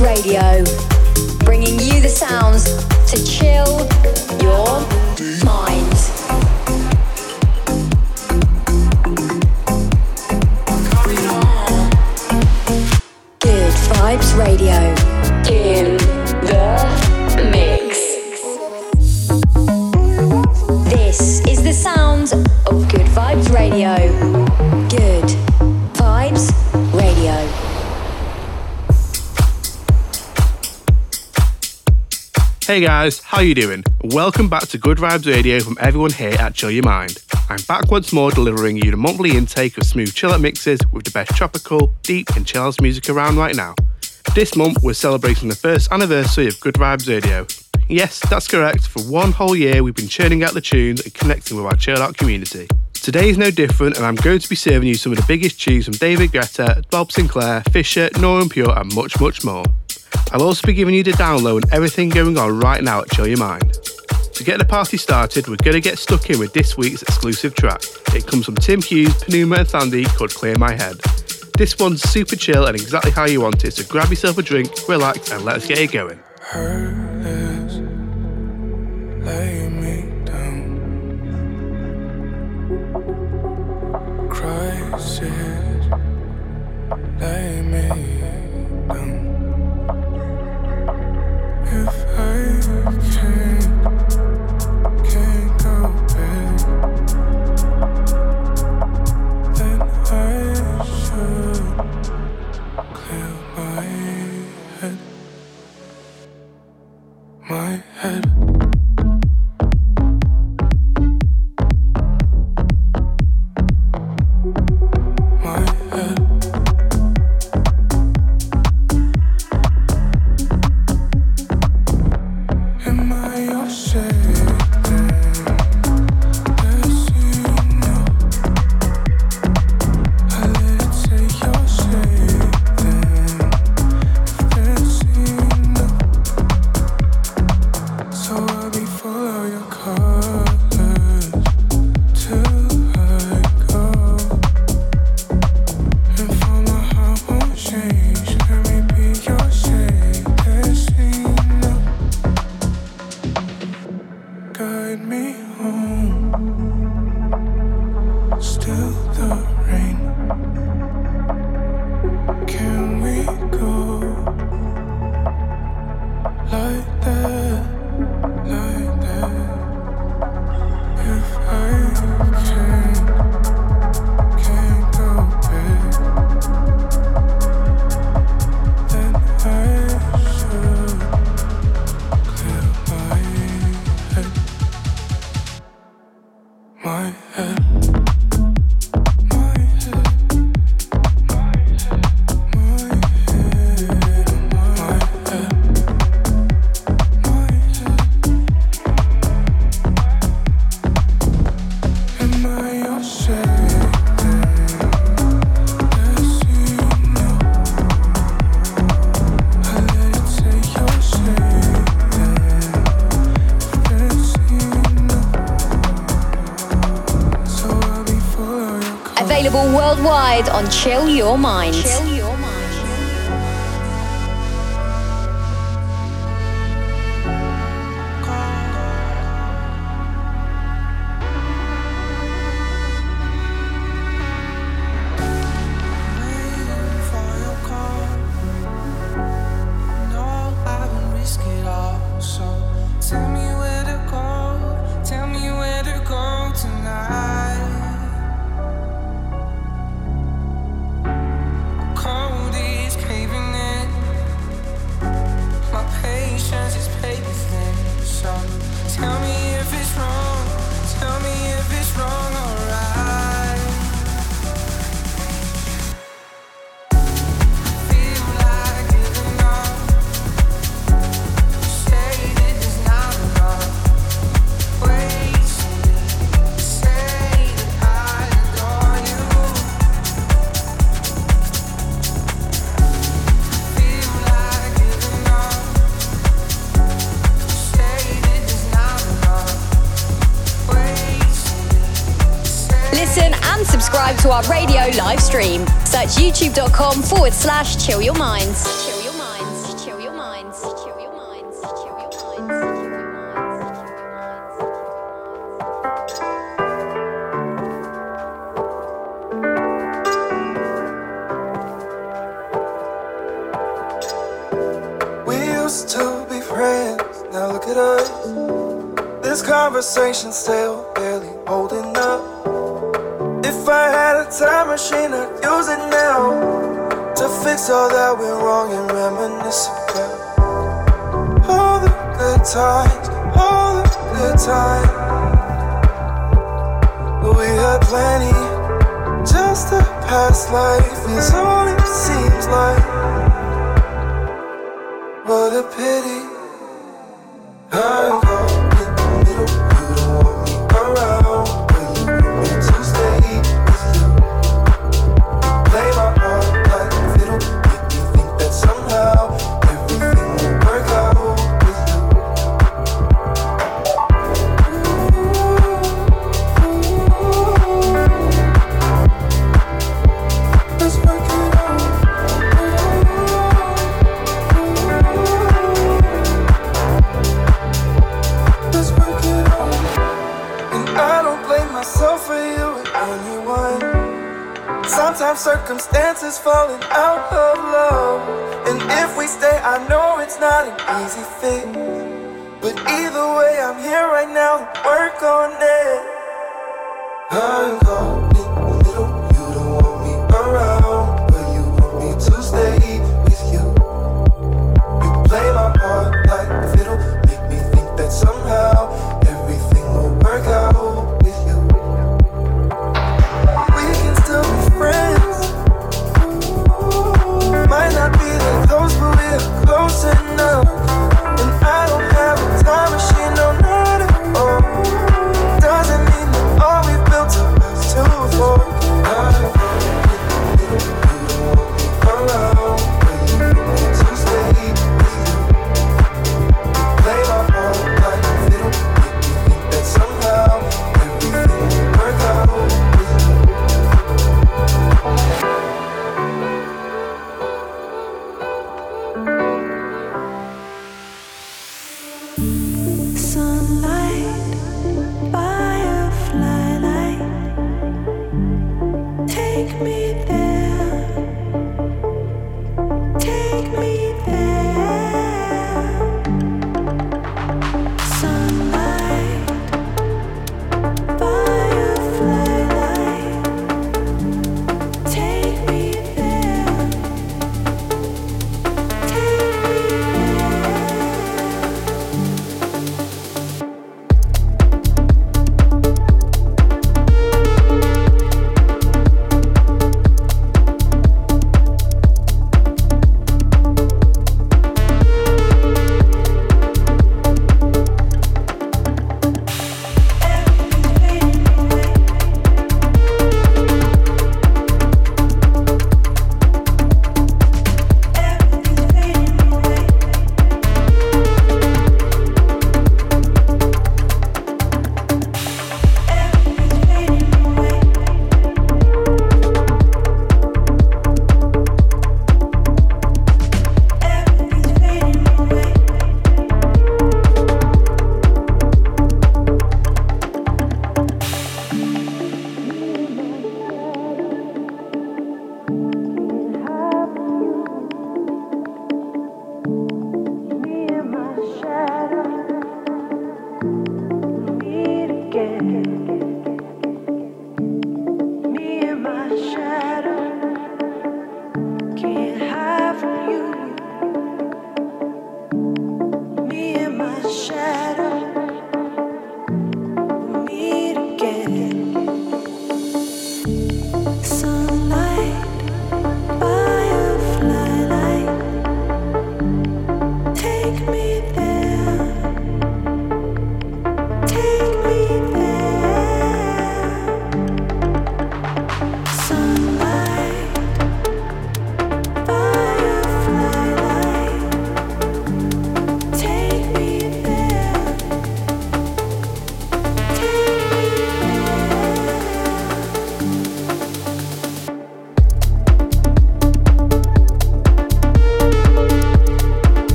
Radio, bringing you the sounds to chill your mind. Hey guys, how you doing? Welcome back to Good Vibes Radio from everyone here at Chill Your Mind. I'm back once more delivering you the monthly intake of smooth chill out mixes with the best tropical, deep and chill music around right now. This month we're celebrating the first anniversary of Good Vibes Radio. Yes, that's correct, for one whole year we've been churning out the tunes and connecting with our chill out community. Today is no different and I'm going to be serving you some of the biggest tunes from David Guetta, Bob Sinclar, Fisher, Nora En Pure and much much more. I'll also be giving you the download and everything going on right now at Chill Your Mind. To get the party started, we're going to get stuck in with this week's exclusive track. It comes from Tim Hughes, Pneuma and Thandi called Clear My Head. This one's super chill and exactly how you want it, so grab yourself a drink, relax and let's get it going. Hurtless, lay me down. Crisis, lay me Available worldwide on Chill Your Mind. Chill Your youtube.com forward slash chill your minds. Fix all that went wrong and reminisce about all the good times, all the good times. We had plenty, just a past life is all it seems like. What a pity. I'm caught in the middle. Circumstances falling out of love. And if we stay, I know it's not an easy fit. But either way, I'm here right now to work on it. I'm caught in the middle. You don't want me around, but you want me to stay with you. You play my like a fiddle, make me think that somehow close enough.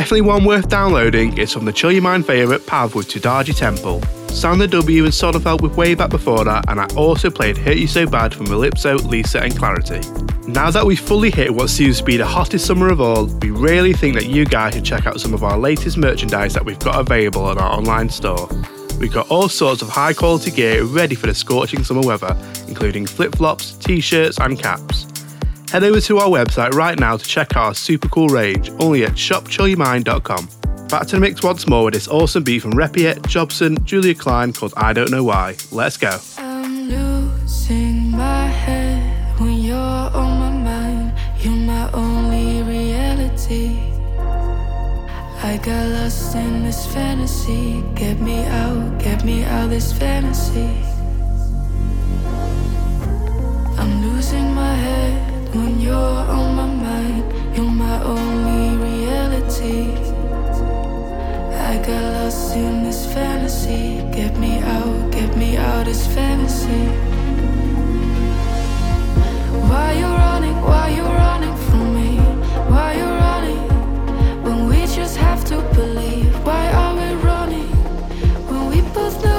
Definitely one worth downloading is from the Chill Your Mind favourite Pav with Tudaji Temple. Sound the W and Sonnenfeld with way back before that, and I also played Hurt You So Bad from Ellipso, Lisa, and Clarity. Now that we've fully hit what seems to be the hottest summer of all, we really think that you guys should check out some of our latest merchandise that we've got available on our online store. We've got all sorts of high quality gear ready for the scorching summer weather, including flip flops, t shirts, and caps. Head over to our website right now to check our super cool range, only at shopchillyourmind.com. Back to the mix once more with this awesome beat from Repiet, Jobson, Julia Klein called I Don't Know Why. Let's go. I'm losing my head when you're on my mind. You're my only reality. I got lost in this fantasy. Get me out, get me out this fantasy. I'm losing my head when you're on my mind. You're my only reality. I got lost in this fantasy. Get me out, get me out this fantasy. Why you running? Why you running from me? Why you running when we just have to believe? Why are we running when we both know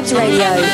Vibes Radio.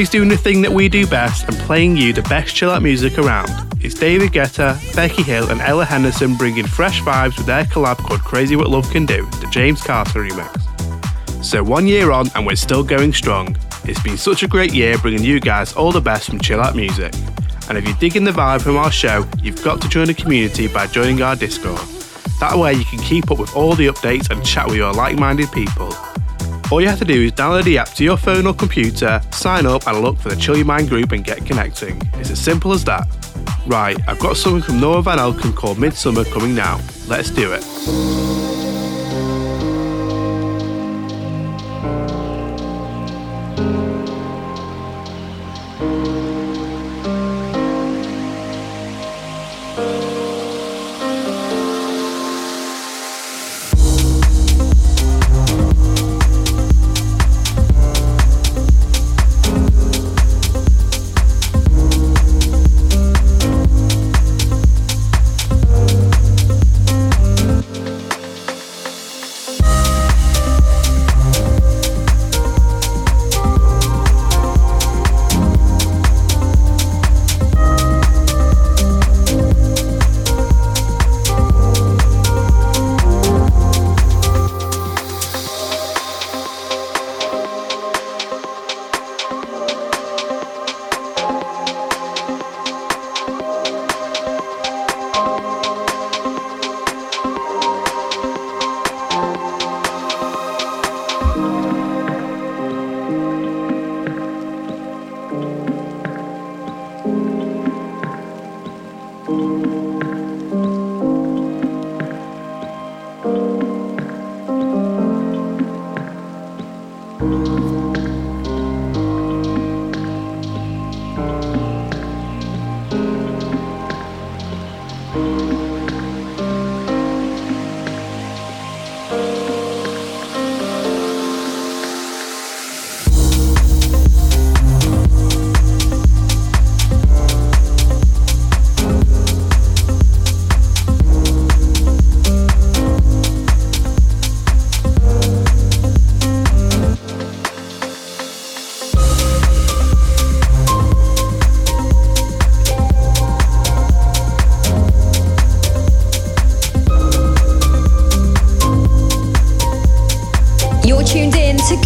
Always doing the thing that we do best and playing you the best chill out music around. It's David Guetta, Becky Hill, and Ella Henderson bringing fresh vibes with their collab called Crazy What Love Can Do, the James Carter remix. So, one year on, and we're still going strong. It's been such a great year bringing you guys all the best from chill out music. And if you're digging the vibe from our show, you've got to join the community by joining our Discord. That way, you can keep up with all the updates and chat with your like minded people. All you have to do is download the app to your phone or computer, sign up, and look for the Chill Your Mind group and get connecting. It's as simple as that. Right, I've got something from Nora Van Elken called Midsummer coming now. Let's do it.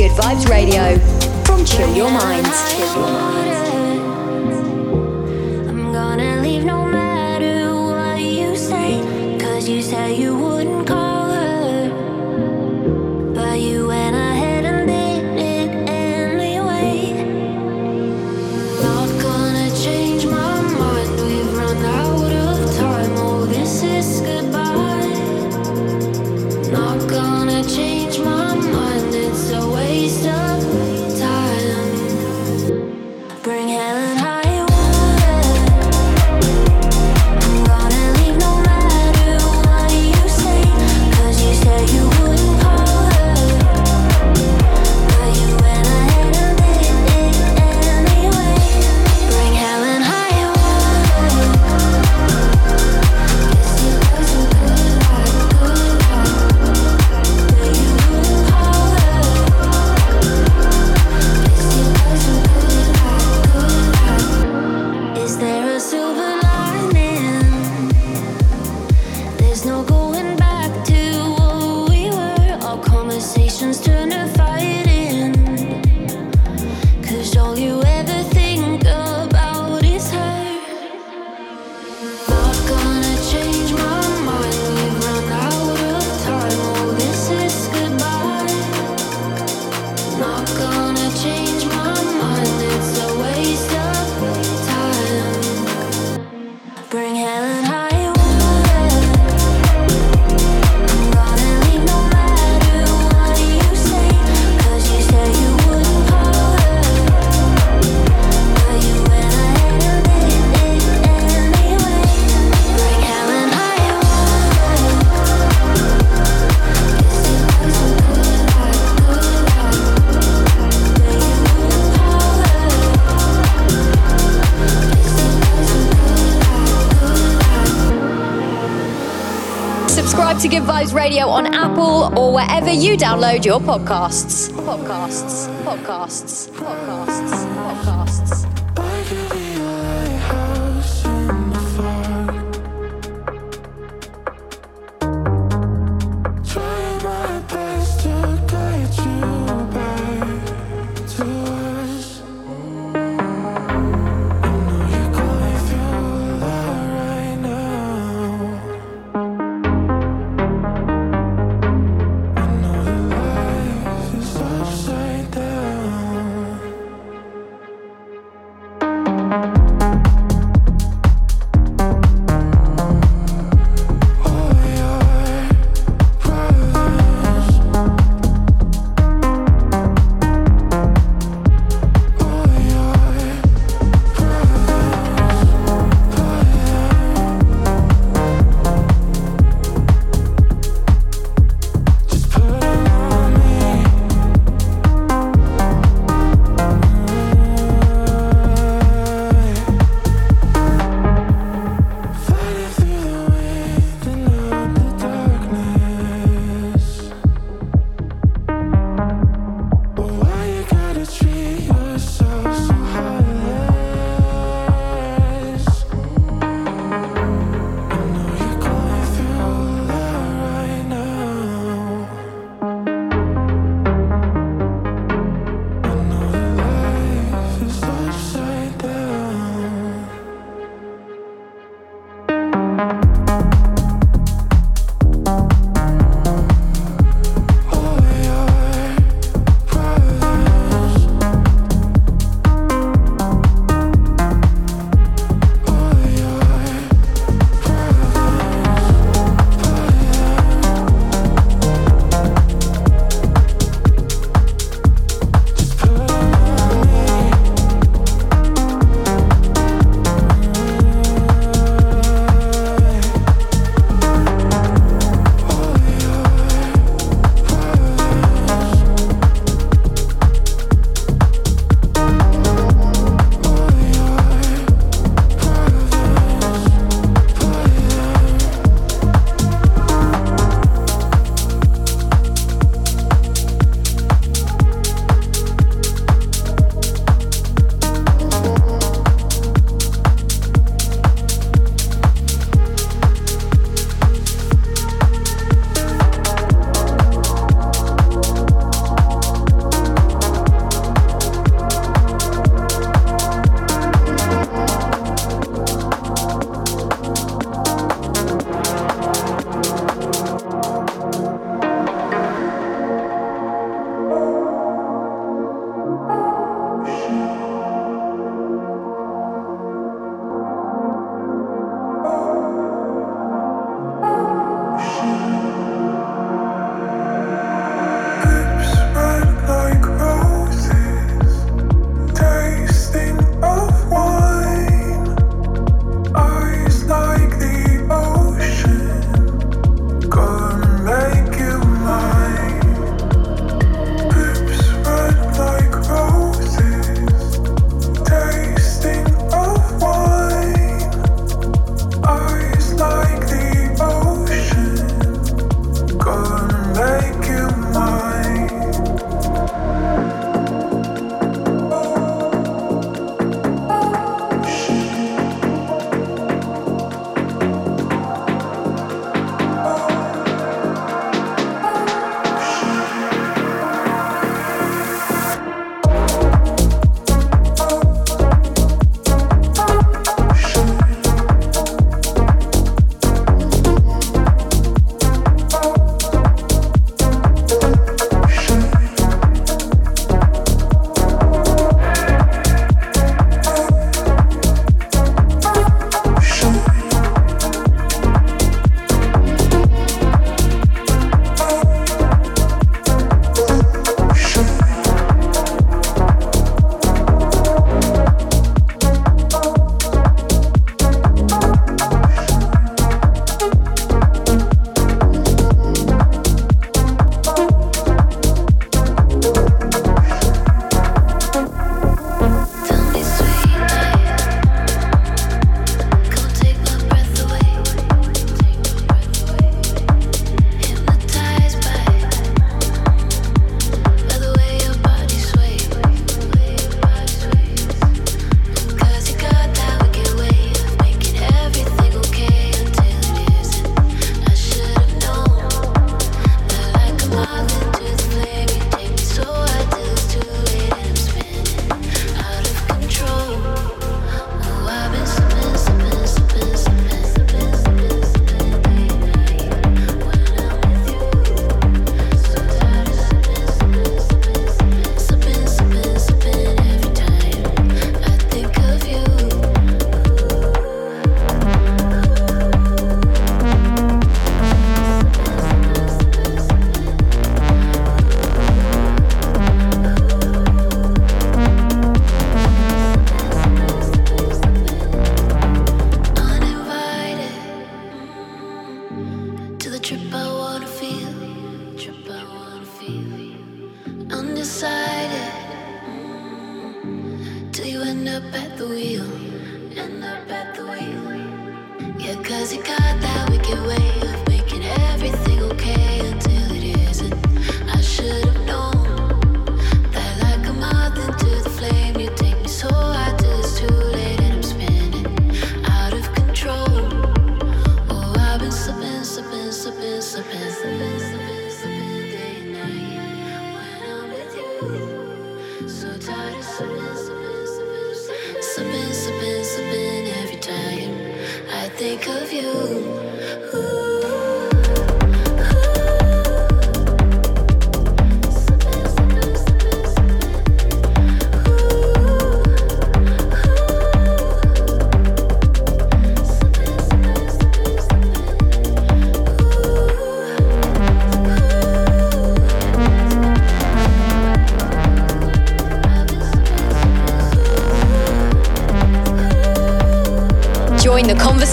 Radio on Apple or wherever you download your podcasts. Podcasts, podcasts, podcasts,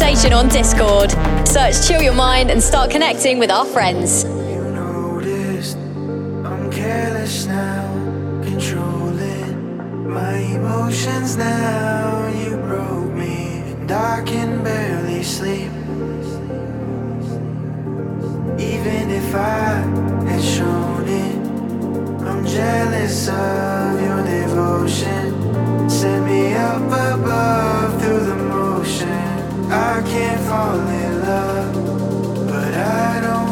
conversation on Discord. Search Chill Your Mind and start connecting with our friends. You noticed I'm careless now, controlling my emotions now. You broke me, and I can barely sleep. Even if I had shown it, I'm jealous of your devotion. Send me up above I can't fall in love, but I don't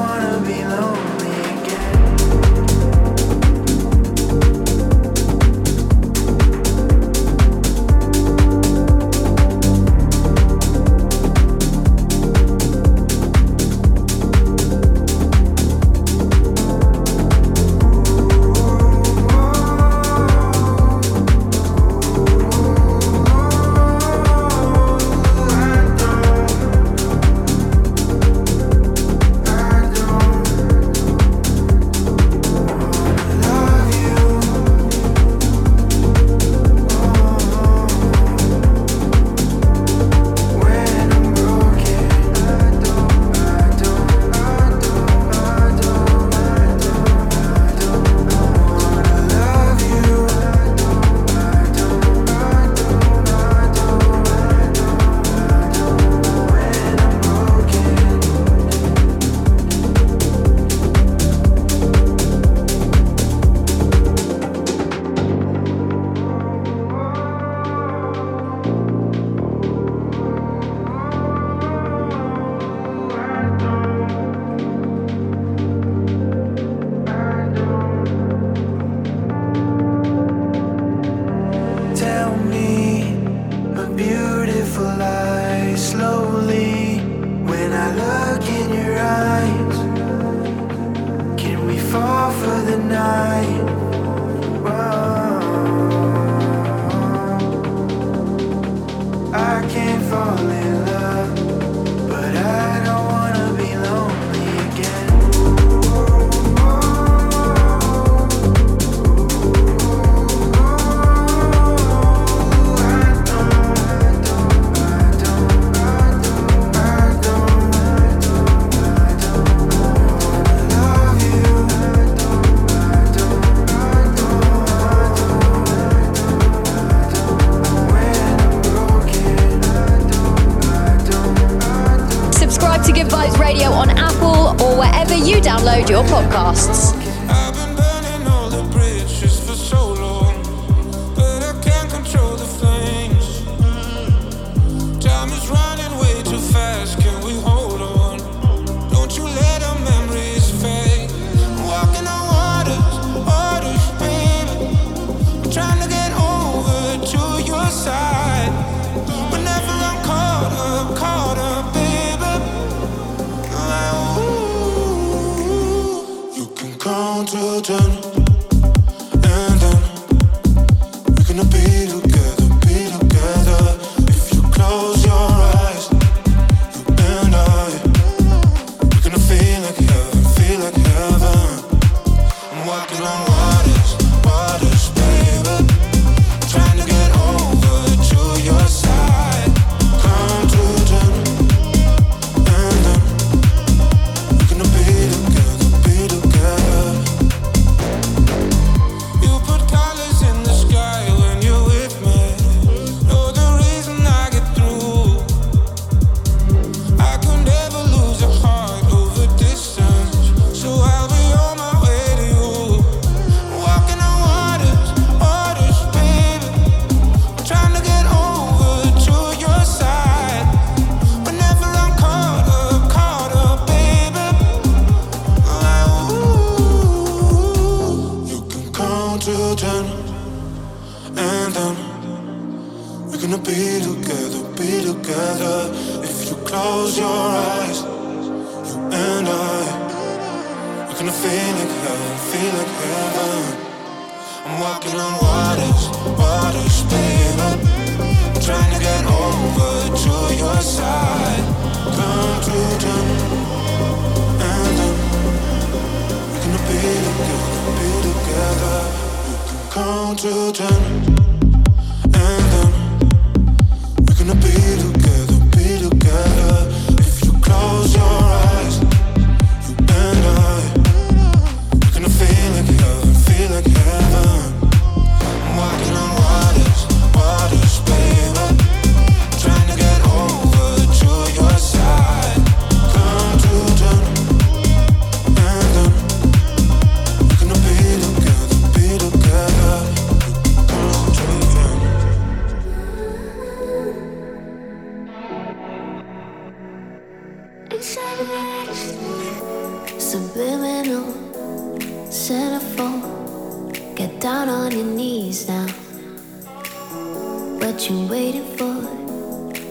What you waiting for?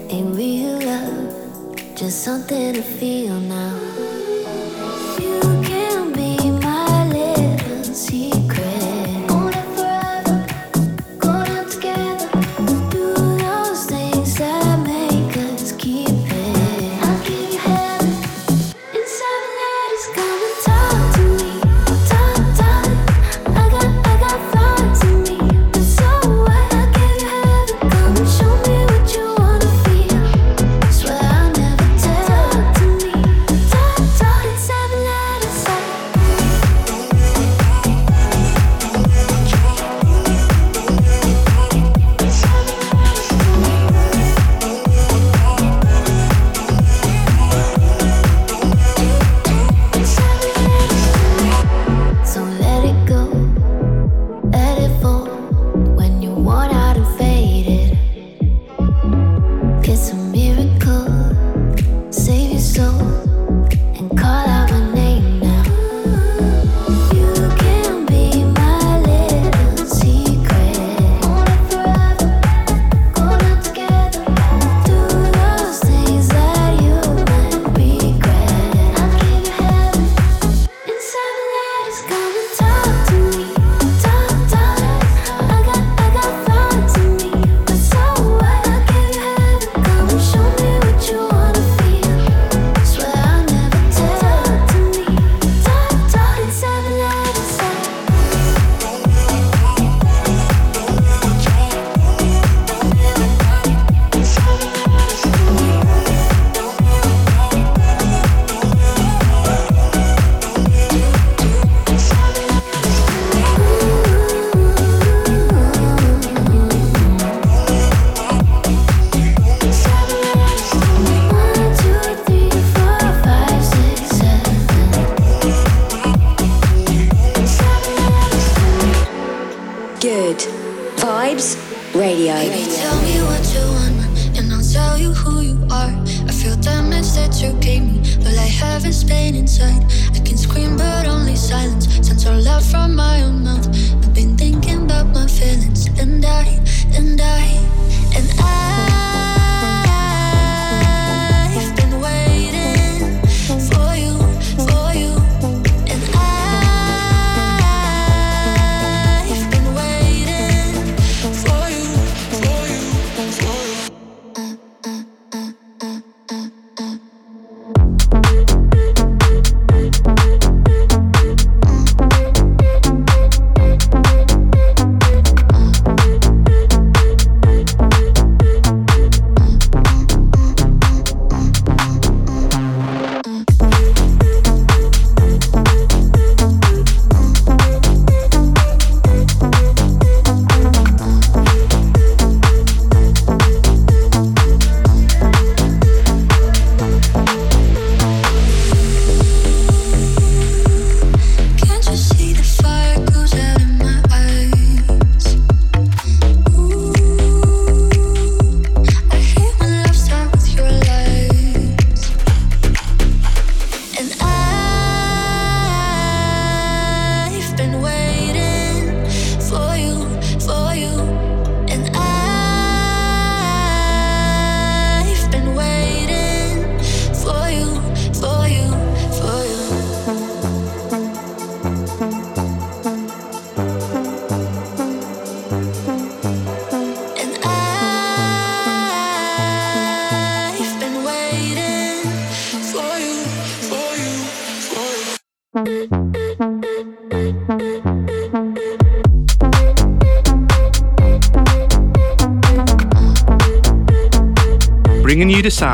Ain't real love, just something to feel now.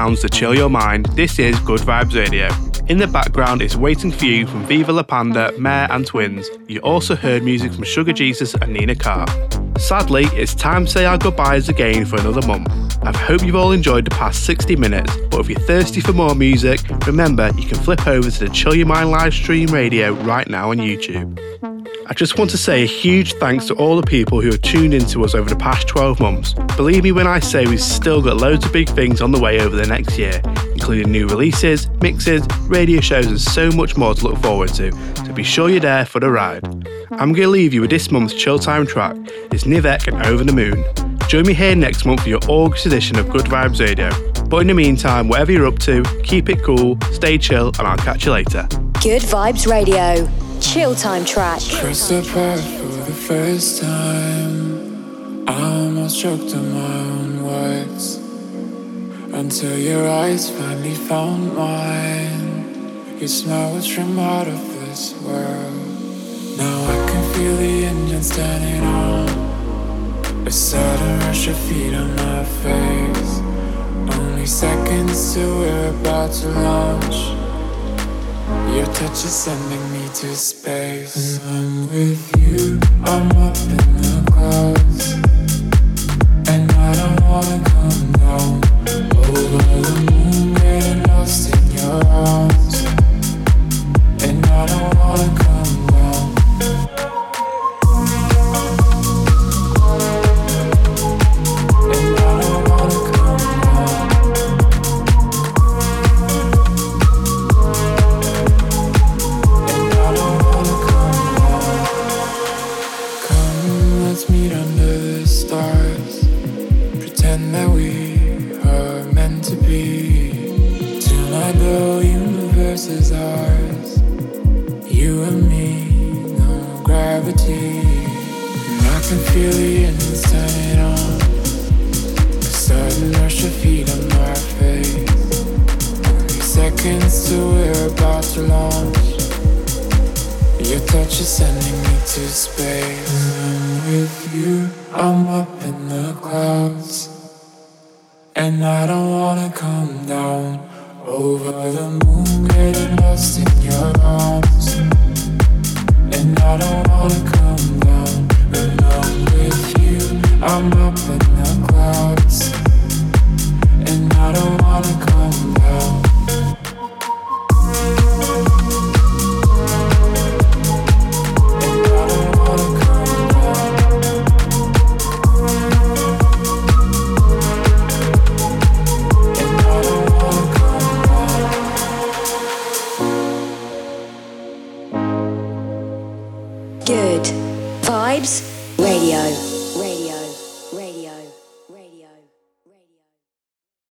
Sounds to chill your mind, this is Good Vibes Radio. In the background is Waiting for You from Viva La Panda, Mare and Twins. You also heard music from Sugar Jesus and Nina Carr. Sadly, it's time to say our goodbyes again for another month. I hope you've all enjoyed the past 60 minutes, but if you're thirsty for more music, remember you can flip over to the Chill Your Mind live stream radio right now on YouTube. I just want to say a huge thanks to all the people who have tuned into us over the past 12 months. Believe me when I say we've still got loads of big things on the way over the next year, including new releases, mixes, radio shows, and so much more to look forward to, so be sure you're there for the ride. I'm going to leave you with this month's Chill Time track. It's Nivek and Over the Moon. Join me here next month for your August edition of Good Vibes Radio. But in the meantime, whatever you're up to, keep it cool, stay chill, and I'll catch you later. Good Vibes Radio. Chill Time track. Pressed apart for the first time. I almost choked on my own words. Until your eyes finally found mine. Your smile was from out of this world. Now I can feel the engine standing on. A sudden rush of feet on my face. Only seconds till we're about to launch. Your touch is sending me to space. When I'm with you, I'm up in the clouds. And I don't wanna come down. Over the moon, getting lost in your arms. And I don't wanna come